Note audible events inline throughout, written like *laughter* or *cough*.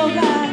oh God.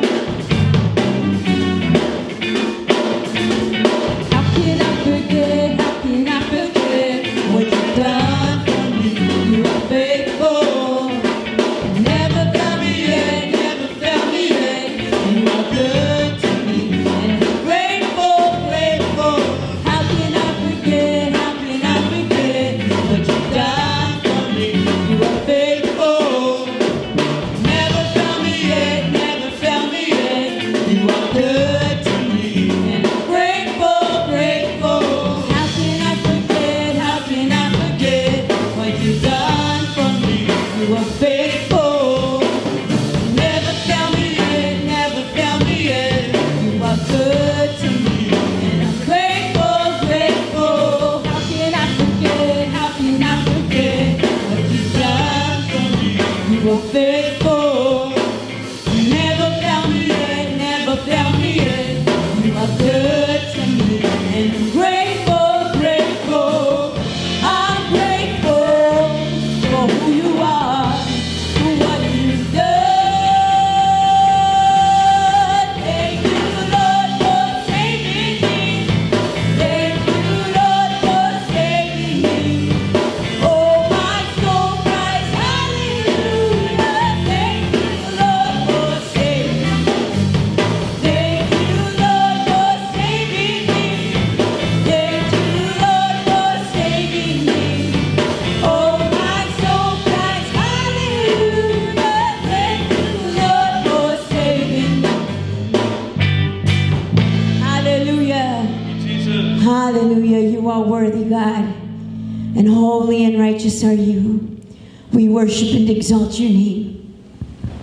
exalt your name.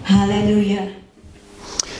Hallelujah.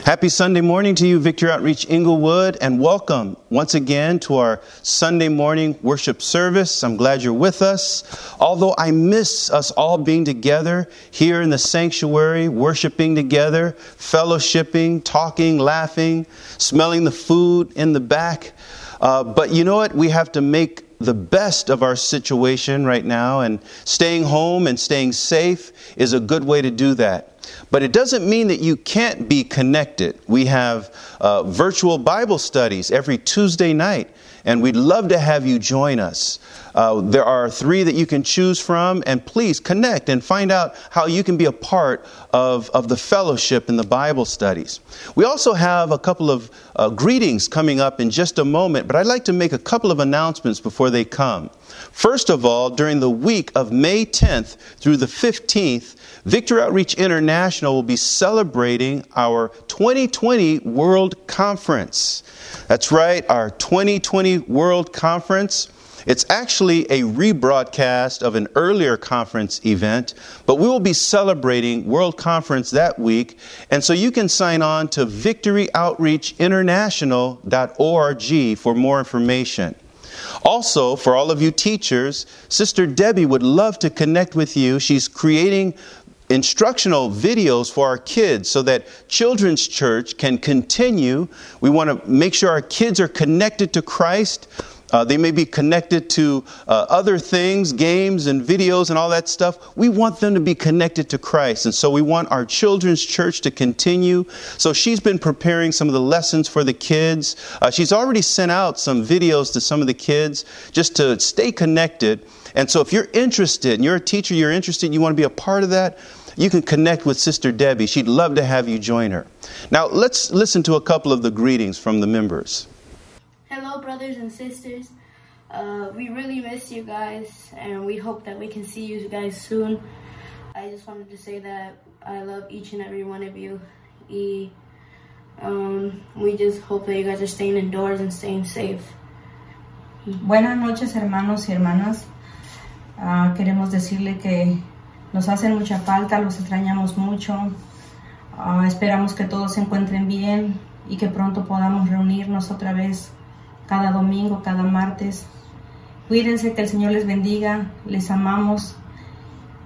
Happy Sunday morning to you, Victory Outreach Inglewood, and welcome once again to our Sunday morning worship service. I'm glad you're with us. Although I miss us all being together here in the sanctuary, worshiping together, fellowshipping, talking, laughing, smelling the food in the back. Uh, but you know what? We have to make the best of our situation right now, and staying home and staying safe is a good way to do that. But it doesn't mean that you can't be connected. We have uh, virtual Bible studies every Tuesday night and we'd love to have you join us. Uh, there are three that you can choose from, and please connect and find out how you can be a part of, of the fellowship in the Bible studies. We also have a couple of uh, greetings coming up in just a moment, but I'd like to make a couple of announcements before they come. First of all, during the week of May 10th through the 15th, Victory Outreach International will be celebrating our 2020 World Conference. That's right, our 2020 World Conference. It's actually a rebroadcast of an earlier conference event, but we will be celebrating World Conference that week. And so you can sign on to victoryoutreachinternational.org for more information. Also, for all of you teachers, Sister Debbie would love to connect with you. She's creating instructional videos for our kids so that children's church can continue. We want to make sure our kids are connected to Christ. Uh, they may be connected to uh, other things, games and videos and all that stuff. We want them to be connected to Christ. And so we want our children's church to continue. So she's been preparing some of the lessons for the kids. Uh, she's already sent out some videos to some of the kids just to stay connected. And so if you're interested and you're a teacher, you're interested, you want to be a part of that, you can connect with Sister Debbie. She'd love to have you join her. Now, let's listen to a couple of the greetings from the members. Brothers and sisters. Uh, we really miss you guys, and we hope that we can see you guys soon. I just wanted to say that I love each and every one of you. Y, um, we just hope that you guys are staying indoors and staying safe. Buenas noches hermanos y hermanas. Ah, queremos decirle que nos hacen mucha falta, los extrañamos mucho. Ah, esperamos que todos se encuentren bien y que pronto podamos reunirnos otra vez cada domingo, cada martes. Cuídense, que el Señor les bendiga, les amamos.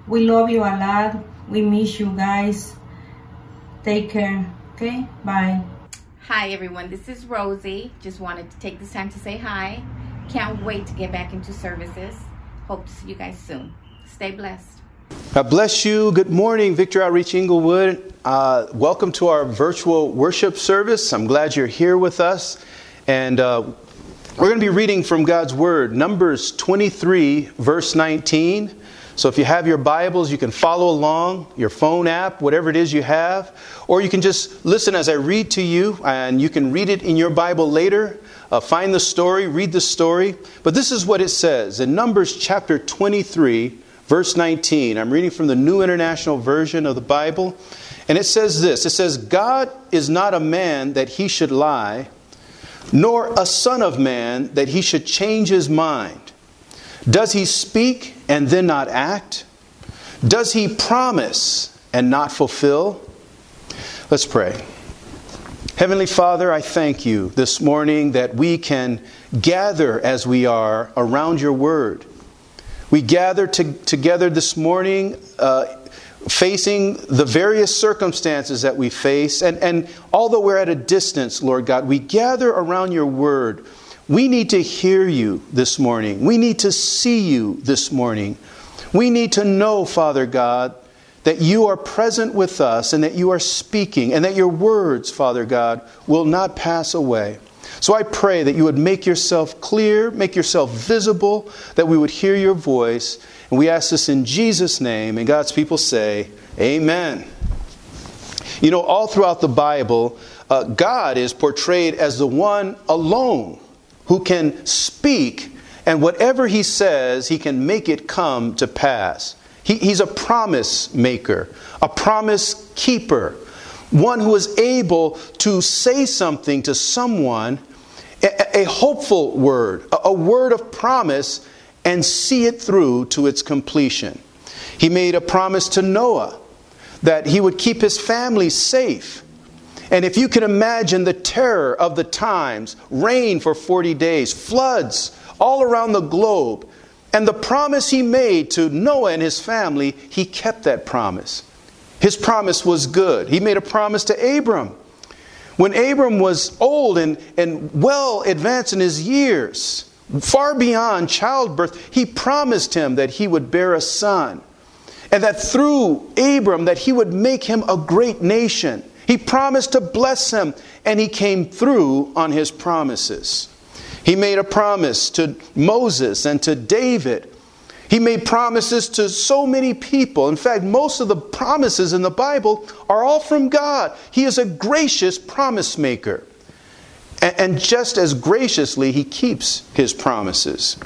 We love you a lot. We miss you guys. Take care. Okay? Bye. Hi, everyone. This is Rosie. Just wanted to take this time to say hi. Can't wait to get back into services. Hope to see you guys soon. Stay blessed. God bless you. Good morning, Victory Outreach Inglewood. Uh, welcome to our virtual worship service. I'm glad you're here with us. And uh, we're going to be reading from God's Word, Numbers 23, verse 19. So if you have your Bibles, you can follow along, your phone app, whatever it is you have, or you can just listen as I read to you, and you can read it in your Bible later. Uh, find the story, read the story. But this is what it says in Numbers chapter 23, verse 19. I'm reading from the New International Version of the Bible. And it says this It says, God is not a man that he should lie, nor a son of man that he should change his mind. Does he speak and then not act? Does he promise and not fulfill? Let's pray. Heavenly Father, I thank you this morning that we can gather as we are around your word. We gather to, together this morning uh, facing the various circumstances that we face. And, and although we're at a distance, Lord God, we gather around your word. We need to hear you this morning. We need to see you this morning. We need to know, Father God, that you are present with us and that you are speaking and that your words, Father God, will not pass away. So I pray that you would make yourself clear, make yourself visible, that we would hear your voice. And we ask this in Jesus' name. And God's people say, Amen. You know, all throughout the Bible, uh, God is portrayed as the one alone who can speak, and whatever he says, he can make it come to pass. He, he's a promise maker, a promise keeper, one who is able to say something to someone, a, a hopeful word, a, a word of promise, and see it through to its completion. He made a promise to Noah that he would keep his family safe. And if you can imagine the terror of the times, rain for 40 days, floods all around the globe, and the promise he made to Noah and his family, he kept that promise. His promise was good. He made a promise to Abram. When Abram was old and, and well advanced in his years, far beyond childbirth, he promised him that he would bear a son. And that through Abram that he would make him a great nation. He promised to bless him, and he came through on his promises. He made a promise to Moses and to David. He made promises to so many people. In fact, most of the promises in the Bible are all from God. He is a gracious promise maker. And just as graciously, he keeps his promises.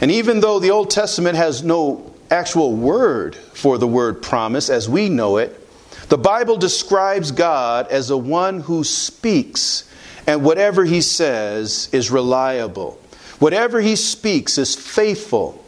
And even though the Old Testament has no actual word for the word promise as we know it, the Bible describes God as the one who speaks, and whatever he says is reliable. Whatever he speaks is faithful.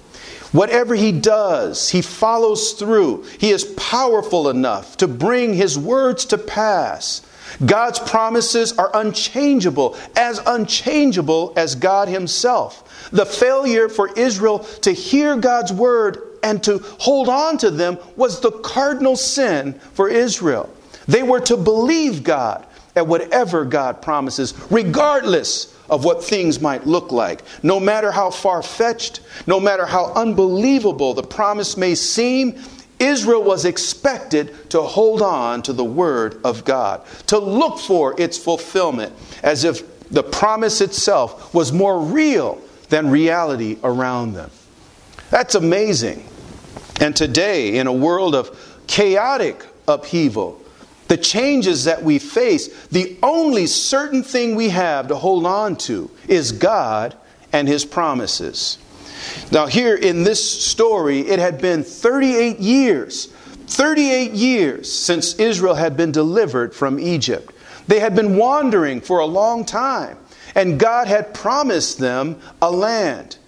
Whatever he does, he follows through. He is powerful enough to bring his words to pass. God's promises are unchangeable, as unchangeable as God himself. The failure for Israel to hear God's word and to hold on to them was the cardinal sin for Israel. They were to believe God at whatever God promises, regardless of what things might look like. No matter how far fetched, no matter how unbelievable the promise may seem, Israel was expected to hold on to the Word of God, to look for its fulfillment, as if the promise itself was more real than reality around them. That's amazing. And today, in a world of chaotic upheaval, the changes that we face, the only certain thing we have to hold on to is God and His promises. Now, here in this story, it had been 38 years, 38 years since Israel had been delivered from Egypt. They had been wandering for a long time, and God had promised them a land.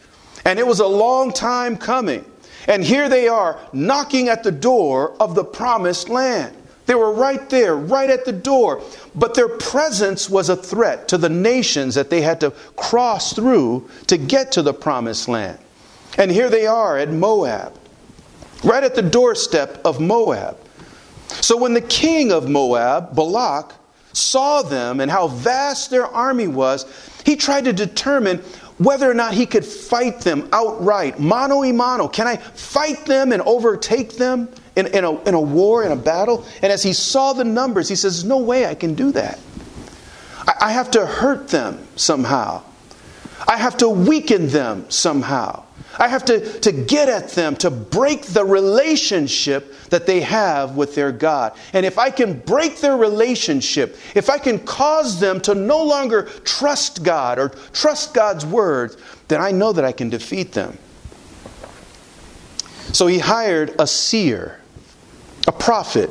And it was a long time coming. And here they are knocking at the door of the promised land. They were right there, right at the door. But their presence was a threat to the nations that they had to cross through to get to the promised land. And here they are at Moab, right at the doorstep of Moab. So when the king of Moab, Balak, saw them and how vast their army was, he tried to determine whether or not he could fight them outright, mano a mano. Can I fight them and overtake them? In, in, a, in a war, in a battle. And as he saw the numbers, he says, There's No way I can do that. I, I have to hurt them somehow. I have to weaken them somehow. I have to, to get at them to break the relationship that they have with their God. And if I can break their relationship, if I can cause them to no longer trust God or trust God's word, then I know that I can defeat them. So he hired a seer a prophet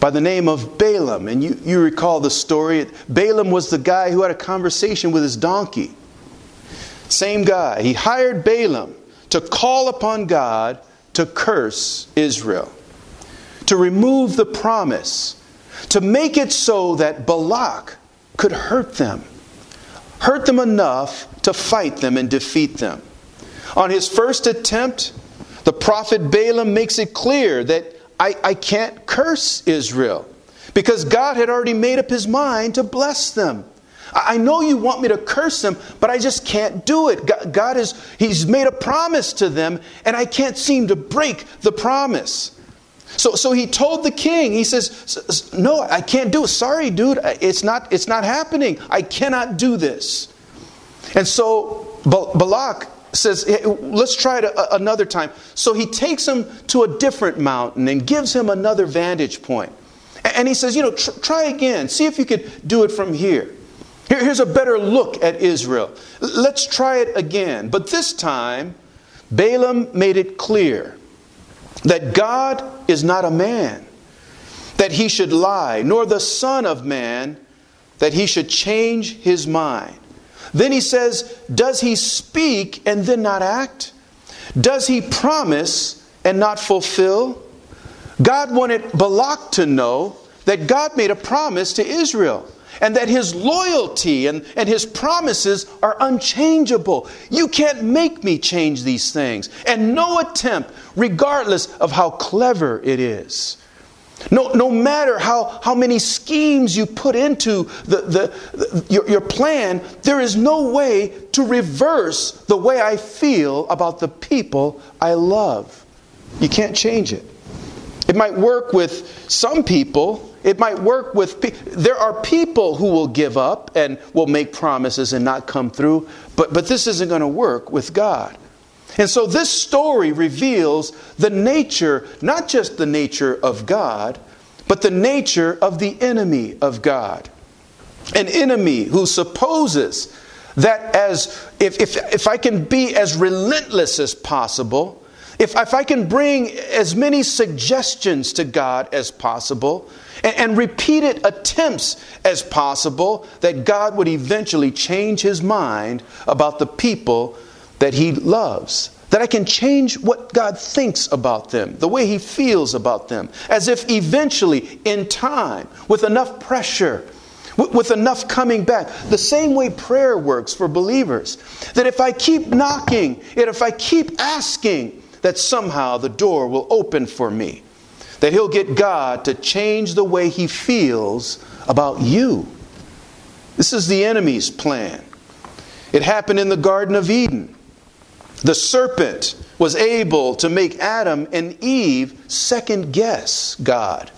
by the name of Balaam. And you, you recall the story. Balaam was the guy who had a conversation with his donkey. Same guy. He hired Balaam to call upon God to curse Israel, to remove the promise, to make it so that Balak could hurt them, hurt them enough to fight them and defeat them. On his first attempt, the prophet Balaam makes it clear that I, I can't curse Israel because God had already made up his mind to bless them. I know you want me to curse them, but I just can't do it. God is, He's made a promise to them, and I can't seem to break the promise. So, so he told the king, he says, No, I can't do it. Sorry, dude, it's not, it's not happening. I cannot do this. And so Balak says, let's try it another time. So he takes him to a different mountain and gives him another vantage point. And he says, you know, try again. See if you could do it from here. here's a better look at Israel. Let's try it again. But this time, Balaam made it clear that God is not a man, that he should lie, nor the Son of Man, that he should change his mind. Then he says, Does he speak and then not act? Does he promise and not fulfill? God wanted Balak to know that God made a promise to Israel and that his loyalty and, and his promises are unchangeable. You can't make me change these things. And no attempt, regardless of how clever it is. No, no matter how, how many schemes you put into the, the, the, your, your plan, there is no way to reverse the way I feel about the people I love. You can't change it. It might work with some people. It might work with. Pe- there are people who will give up and will make promises and not come through, but, but this isn't going to work with God. And so this story reveals the nature, not just the nature of God, but the nature of the enemy of God. An enemy who supposes that as if, if, if I can be as relentless as possible, if, if I can bring as many suggestions to God as possible and, and repeated attempts as possible, that God would eventually change his mind about the people that he loves. That I can change what God thinks about them, the way he feels about them, as if eventually, in time, with enough pressure, with, enough coming back, the same way prayer works for believers, that if I keep knocking, and if I keep asking, that somehow the door will open for me. That he'll get God to change the way he feels about you. This is the enemy's plan. It happened in the Garden of Eden. The serpent was able to make Adam and Eve second guess God,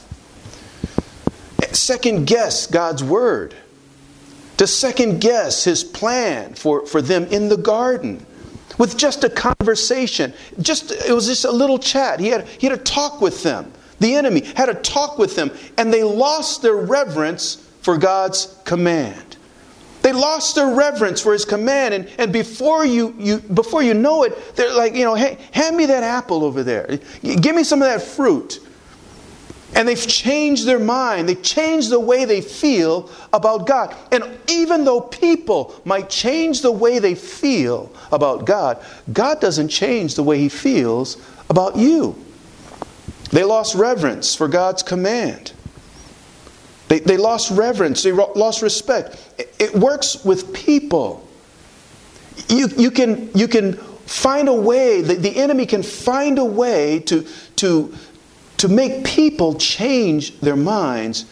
second guess God's word, to second guess his plan for, for them in the garden with just a conversation. Just it was just a little chat. He had he had a talk with them. The enemy had a talk with them, and they lost their reverence for God's command. They lost their reverence for his command, and, and before you, you before you know it, they're like, you know, hey, hand me that apple over there. Give me some of that fruit. And they've changed their mind. They've changed the way they feel about God. And even though people might change the way they feel about God, God doesn't change the way He feels about you. They lost reverence for God's command. They, they lost reverence. They lost respect. It, it works with people. You, you, can, you can find a way, the, the enemy can find a way to, to, to make people change their minds,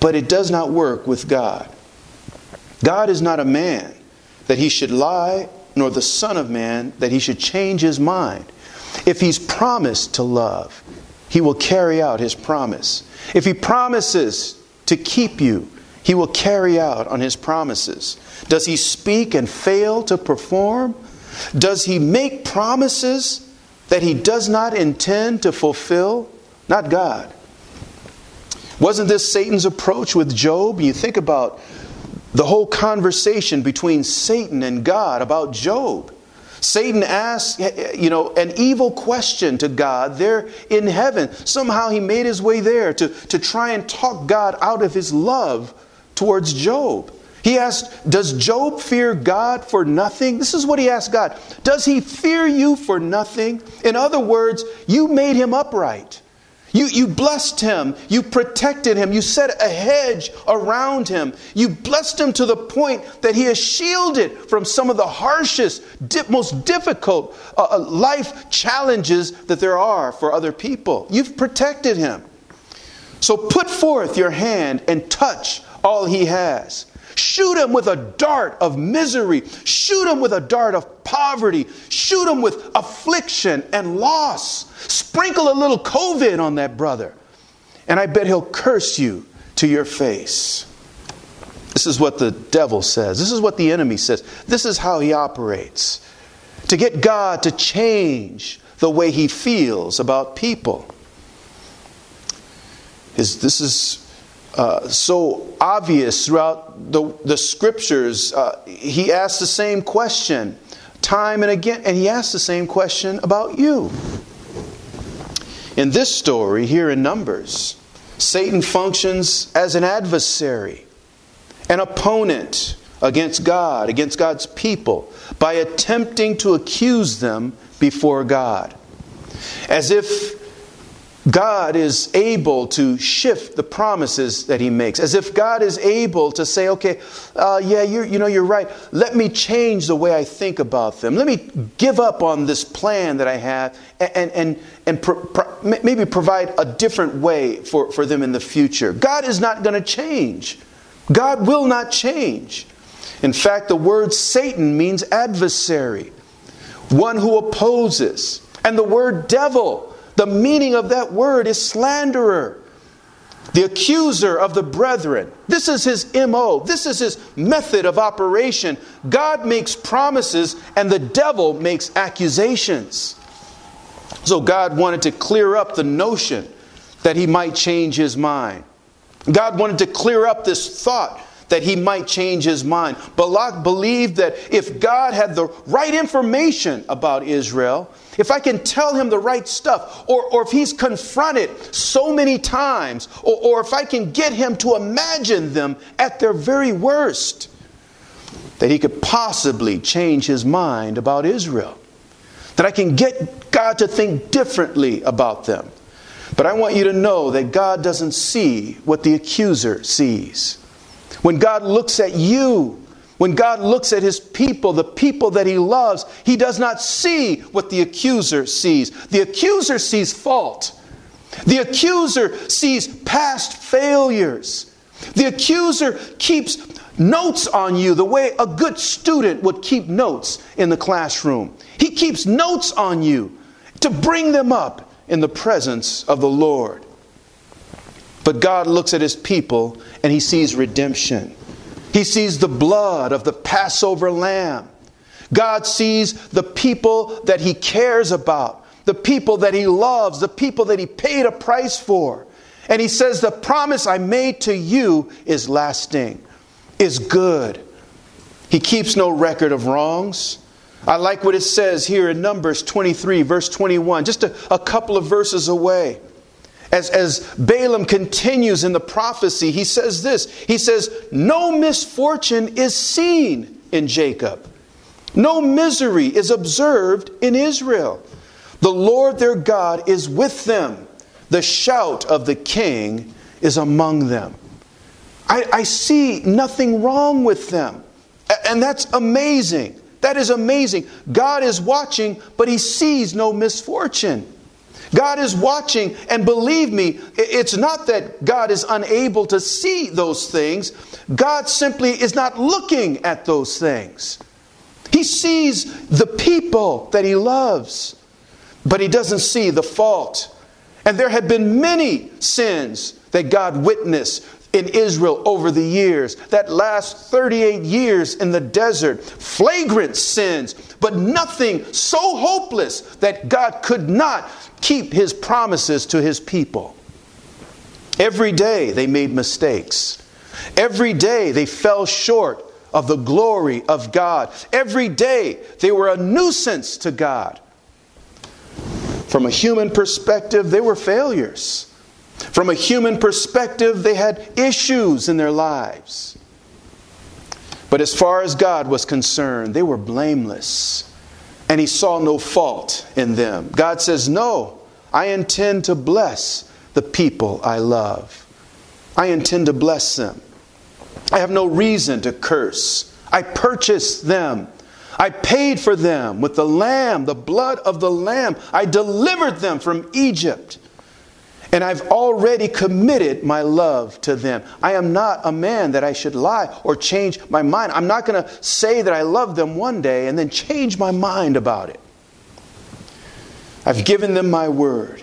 but it does not work with God. God is not a man that he should lie, nor the Son of Man that he should change his mind. If he's promised to love, he will carry out his promise. If he promises to keep you, he will carry out on his promises. Does he speak and fail to perform? Does he make promises that he does not intend to fulfill? Not God. Wasn't this Satan's approach with Job? You think about the whole conversation between Satan and God about Job. Satan asked, you know, an evil question to God there in heaven. Somehow he made his way there to, to try and talk God out of his love towards Job. He asked, Does Job fear God for nothing? This is what he asked God. Does he fear you for nothing? In other words, you made him upright. You, you blessed him. You protected him. You set a hedge around him. You blessed him to the point that he is shielded from some of the harshest, most difficult uh, uh life challenges that there are for other people. You've protected him. So put forth your hand and touch all he has. Shoot him with a dart of misery. Shoot him with a dart of poverty. Shoot him with affliction and loss. Sprinkle a little COVID on that brother. And I bet he'll curse you to your face. This is what the devil says. This is what the enemy says. This is how he operates. To get God to change the way he feels about people. Is, this is uh, so obvious throughout the, the scriptures. Uh, he asks the same question time and again, and he asks the same question about you. In this story, here in Numbers, Satan functions as an adversary, an opponent against God, against God's people, by attempting to accuse them before God. As if God is able to shift the promises that He makes, as if God is able to say, "Okay, uh, yeah, you you know, you're right. Let me change the way I think about them. Let me give up on this plan that I have, and and and, pro- pro- maybe provide a different way for, for them in the future." God is not going to change. God will not change. In fact, the word Satan means adversary, one who opposes, and the word devil the meaning of that word is slanderer, the accuser of the brethren. This is his MO, this is his method of operation. God makes promises and the devil makes accusations. So God wanted to clear up the notion that he might change his mind. God wanted to clear up this thought that he might change his mind. Balak believed that if God had the right information about Israel, if I can tell him the right stuff, or, or if he's confronted so many times, or, or if I can get him to imagine them at their very worst, that he could possibly change his mind about Israel. That I can get God to think differently about them. But I want you to know that God doesn't see what the accuser sees. When God looks at you, when God looks at his people, the people that he loves, he does not see what the accuser sees. The accuser sees fault. The accuser sees past failures. The accuser keeps notes on you the way a good student would keep notes in the classroom. He keeps notes on you to bring them up in the presence of the Lord. But God looks at his people and he sees redemption. He sees the blood of the Passover lamb. God sees the people that he cares about, the people that he loves, the people that he paid a price for. And he says, The promise I made to you is lasting, is good. He keeps no record of wrongs. I like what it says here in Numbers 23, verse 21, just a, a couple of verses away. As, as Balaam continues in the prophecy, he says this He says, No misfortune is seen in Jacob, no misery is observed in Israel. The Lord their God is with them, the shout of the king is among them. I, I see nothing wrong with them, and that's amazing. That is amazing. God is watching, but he sees no misfortune. God is watching, and believe me, it's not that God is unable to see those things. God simply is not looking at those things. He sees the people that He loves, but He doesn't see the fault. And there have been many sins that God witnessed in Israel over the years, that last 38 years in the desert, flagrant sins, but nothing so hopeless that God could not keep his promises to his people. Every day they made mistakes. Every day they fell short of the glory of God. Every day they were a nuisance to God. From a human perspective, they were failures. From a human perspective, they had issues in their lives. But as far as God was concerned, they were blameless. And He saw no fault in them. God says, No, I intend to bless the people I love. I intend to bless them. I have no reason to curse. I purchased them. I paid for them with the lamb, the blood of the lamb. I delivered them from Egypt. And I've already committed my love to them. I am not a man that I should lie or change my mind. I'm not going to say that I love them one day and then change my mind about it. I've given them my word.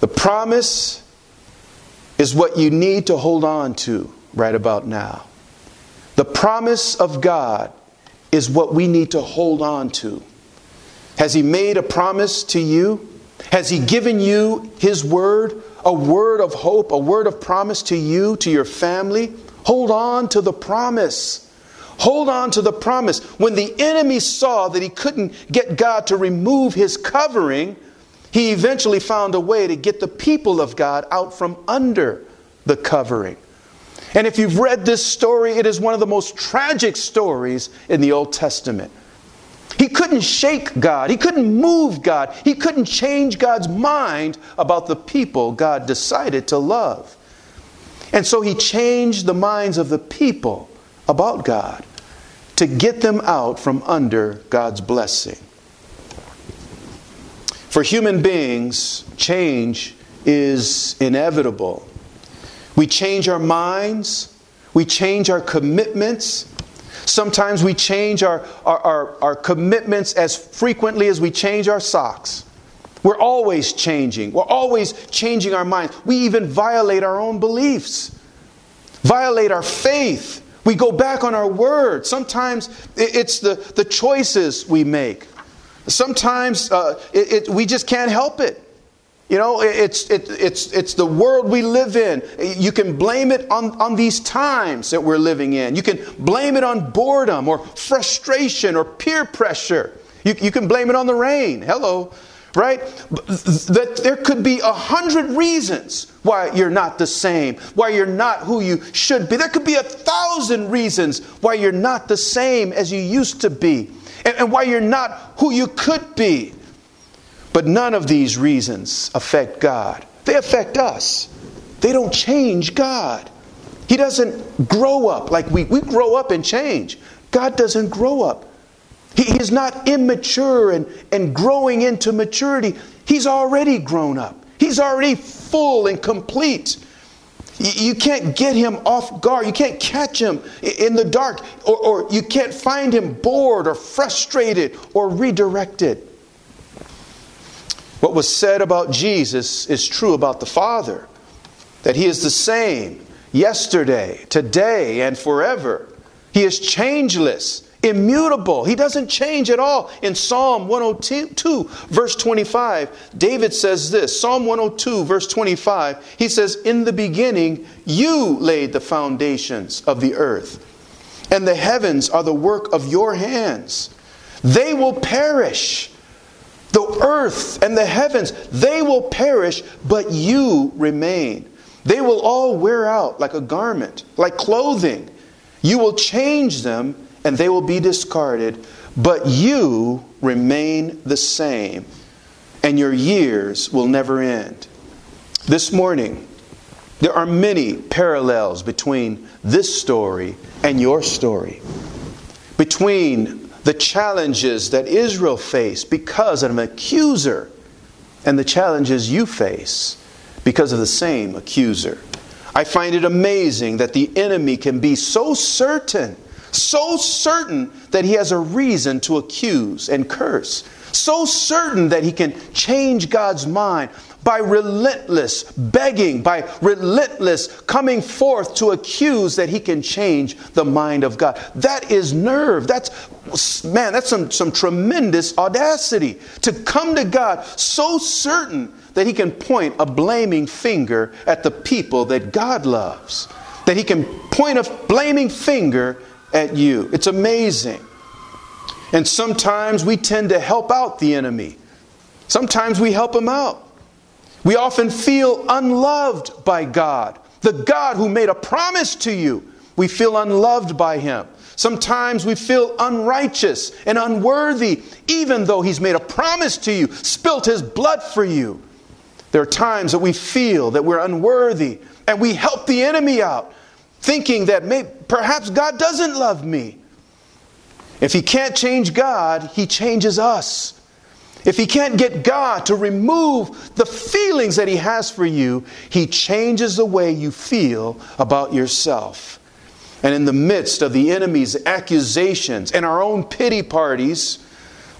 The promise is what you need to hold on to right about now. The promise of God is what we need to hold on to. Has He made a promise to you? Has He given you His word, a word of hope, a word of promise to you, to your family? Hold on to the promise. Hold on to the promise. When the enemy saw that he couldn't get God to remove his covering, he eventually found a way to get the people of God out from under the covering. And if you've read this story, it is one of the most tragic stories in the Old Testament. He couldn't shake God. He couldn't move God. He couldn't change God's mind about the people God decided to love. And so he changed the minds of the people about God to get them out from under God's blessing. For human beings, change is inevitable. We change our minds, we change our commitments, Sometimes we change our, our, our, our, commitments as frequently as we change our socks. We're always changing. We're always changing our minds. We even violate our own beliefs, violate our faith. We go back on our word. Sometimes it's the, the choices we make. Sometimes uh, it, it, we just can't help it. You know, it's, it, it's, it's the world we live in. You can blame it on, on these times that we're living in. You can blame it on boredom or frustration or peer pressure. You, you can blame it on the rain. Hello. Right? That there could be a hundred reasons why you're not the same, why you're not who you should be. There could be a thousand reasons why you're not the same as you used to be, and, and why you're not who you could be. But none of these reasons affect God. They affect us. They don't change God. He doesn't grow up like we, we grow up and change. God doesn't grow up. He, he is not immature and, and growing into maturity. He's already grown up. He's already full and complete. You can't get him off guard. You can't catch him in the dark, or, or you can't find him bored or frustrated or redirected. What was said about Jesus is true about the Father that He is the same yesterday, today, and forever. He is changeless, immutable. He doesn't change at all. In Psalm 102, verse 25, David says this Psalm 102, verse 25, he says, In the beginning, you laid the foundations of the earth, and the heavens are the work of your hands. They will perish the earth and the heavens, they will perish, but you remain. They will all wear out like a garment, like clothing. You will change them and they will be discarded, but you remain the same, and your years will never end. This morning, there are many parallels between this story and your story. Between the challenges that Israel faced because of an accuser and the challenges you face because of the same accuser. I find it amazing that the enemy can be so certain, so certain that he has a reason to accuse and curse, so certain that he can change God's mind by relentless begging, by relentless coming forth to accuse that he can change the mind of God. That is nerve. That's, man, that's some, some tremendous audacity to come to God so certain that he can point a blaming finger at the people that God loves, that he can point a blaming finger at you. It's amazing. And sometimes we tend to help out the enemy. Sometimes we help him out. We often feel unloved by God, the God who made a promise to you. We feel unloved by Him. Sometimes we feel unrighteous and unworthy, even though He's made a promise to you, spilt His blood for you. There are times that we feel that we're unworthy and we help the enemy out, thinking that may, perhaps God doesn't love me. If He can't change God, He changes us. If he can't get God to remove the feelings that he has for you, he changes the way you feel about yourself. And in the midst of the enemy's accusations and our own pity parties,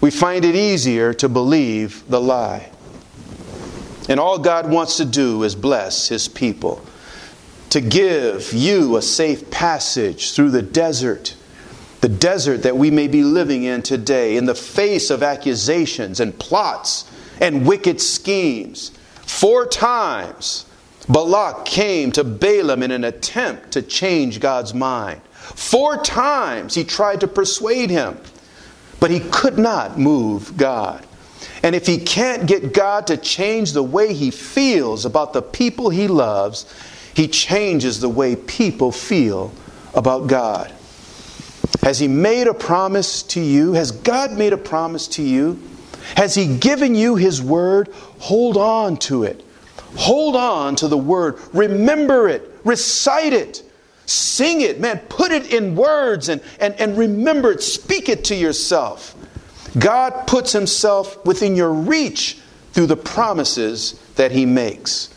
we find it easier to believe the lie. And all God wants to do is bless his people, to give you a safe passage through the desert the desert that we may be living in today, in the face of accusations and plots and wicked schemes. Four times, Balak came to Balaam in an attempt to change God's mind. Four times he tried to persuade him, but he could not move God. And if he can't get God to change the way he feels about the people he loves, he changes the way people feel about God. Has He made a promise to you? Has God made a promise to you? Has He given you His word? Hold on to it. Hold on to the word. Remember it. Recite it. Sing it. Man, put it in words and, and, and remember it. Speak it to yourself. God puts Himself within your reach through the promises that He makes.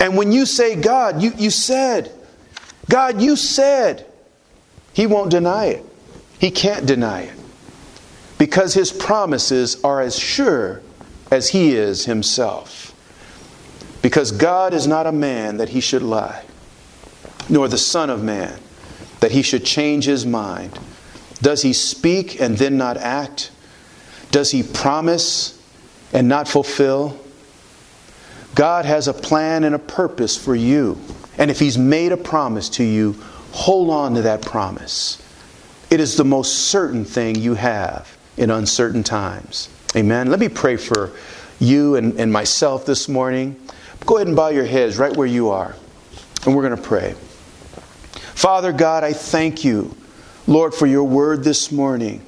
And when you say, God, you, you said, God, you said, He won't deny it. He can't deny it because his promises are as sure as he is himself. Because God is not a man that he should lie, nor the Son of Man that he should change his mind. Does he speak and then not act? Does he promise and not fulfill? God has a plan and a purpose for you. And if He's made a promise to you, hold on to that promise. It is the most certain thing you have in uncertain times. Amen. Let me pray for you and, and myself this morning. Go ahead and bow your heads right where you are. And we're going to pray. Father God, I thank you, Lord, for your word this morning.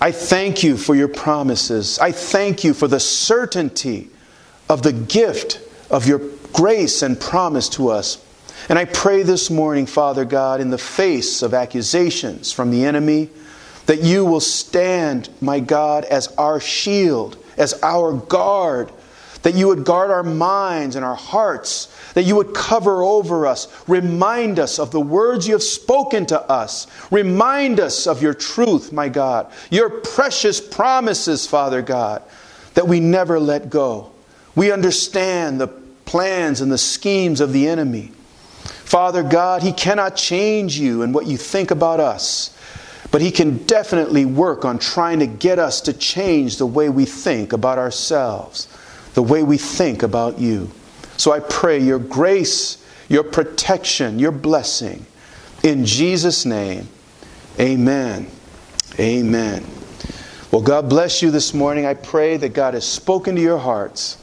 I thank you for your promises. I thank you for the certainty of the gift of your grace and promise to us. And I pray this morning, Father God, in the face of accusations from the enemy, that you will stand, my God, as our shield, as our guard, that you would guard our minds and our hearts, that you would cover over us, remind us of the words you have spoken to us, remind us of your truth, my God, your precious promises, Father God, that we never let go. We understand the plans and the schemes of the enemy. Father God, He cannot change you and what you think about us, but He can definitely work on trying to get us to change the way we think about ourselves, the way we think about you. So I pray your grace, your protection, your blessing. In Jesus' name, amen. Amen. Well, God bless you this morning. I pray that God has spoken to your hearts.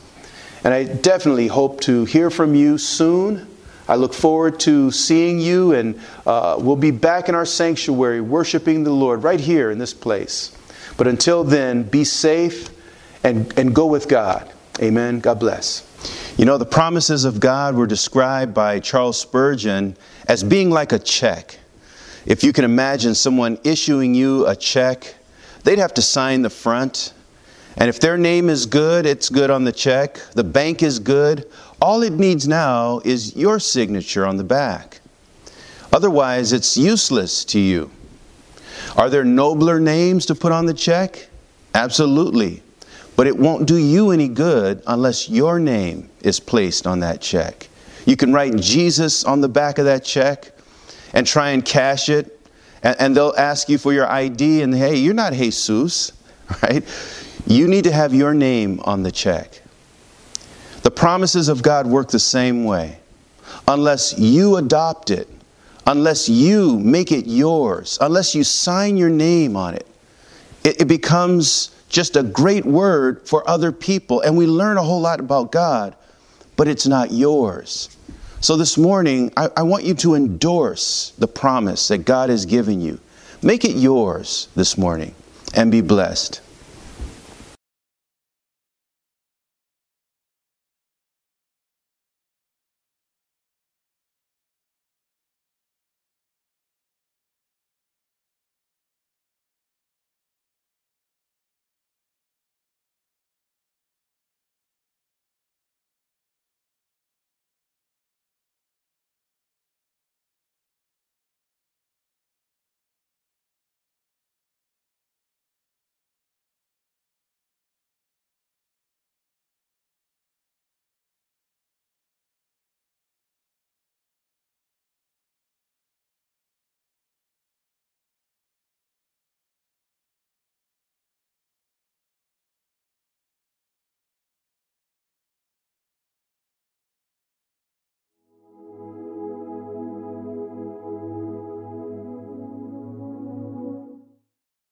And I definitely hope to hear from you soon. I look forward to seeing you, and uh, we'll be back in our sanctuary worshiping the Lord right here in this place. But until then, be safe and, and go with God. Amen. God bless. You know, the promises of God were described by Charles Spurgeon as being like a check. If you can imagine someone issuing you a check, they'd have to sign the front and if their name is good, it's good on the check. The bank is good. All it needs now is your signature on the back. Otherwise, it's useless to you. Are there nobler names to put on the check? Absolutely. But it won't do you any good unless your name is placed on that check. You can write Jesus on the back of that check and try and cash it, and, they'll ask you for your ID, and hey, you're not Jesus, *laughs* right? You need to have your name on the check. The promises of God work the same way. Unless you adopt it, unless you make it yours, unless you sign your name on it, it, it becomes just a great word for other people. And we learn a whole lot about God, but it's not yours. So this morning, I, I want you to endorse the promise that God has given you. Make it yours this morning and be blessed.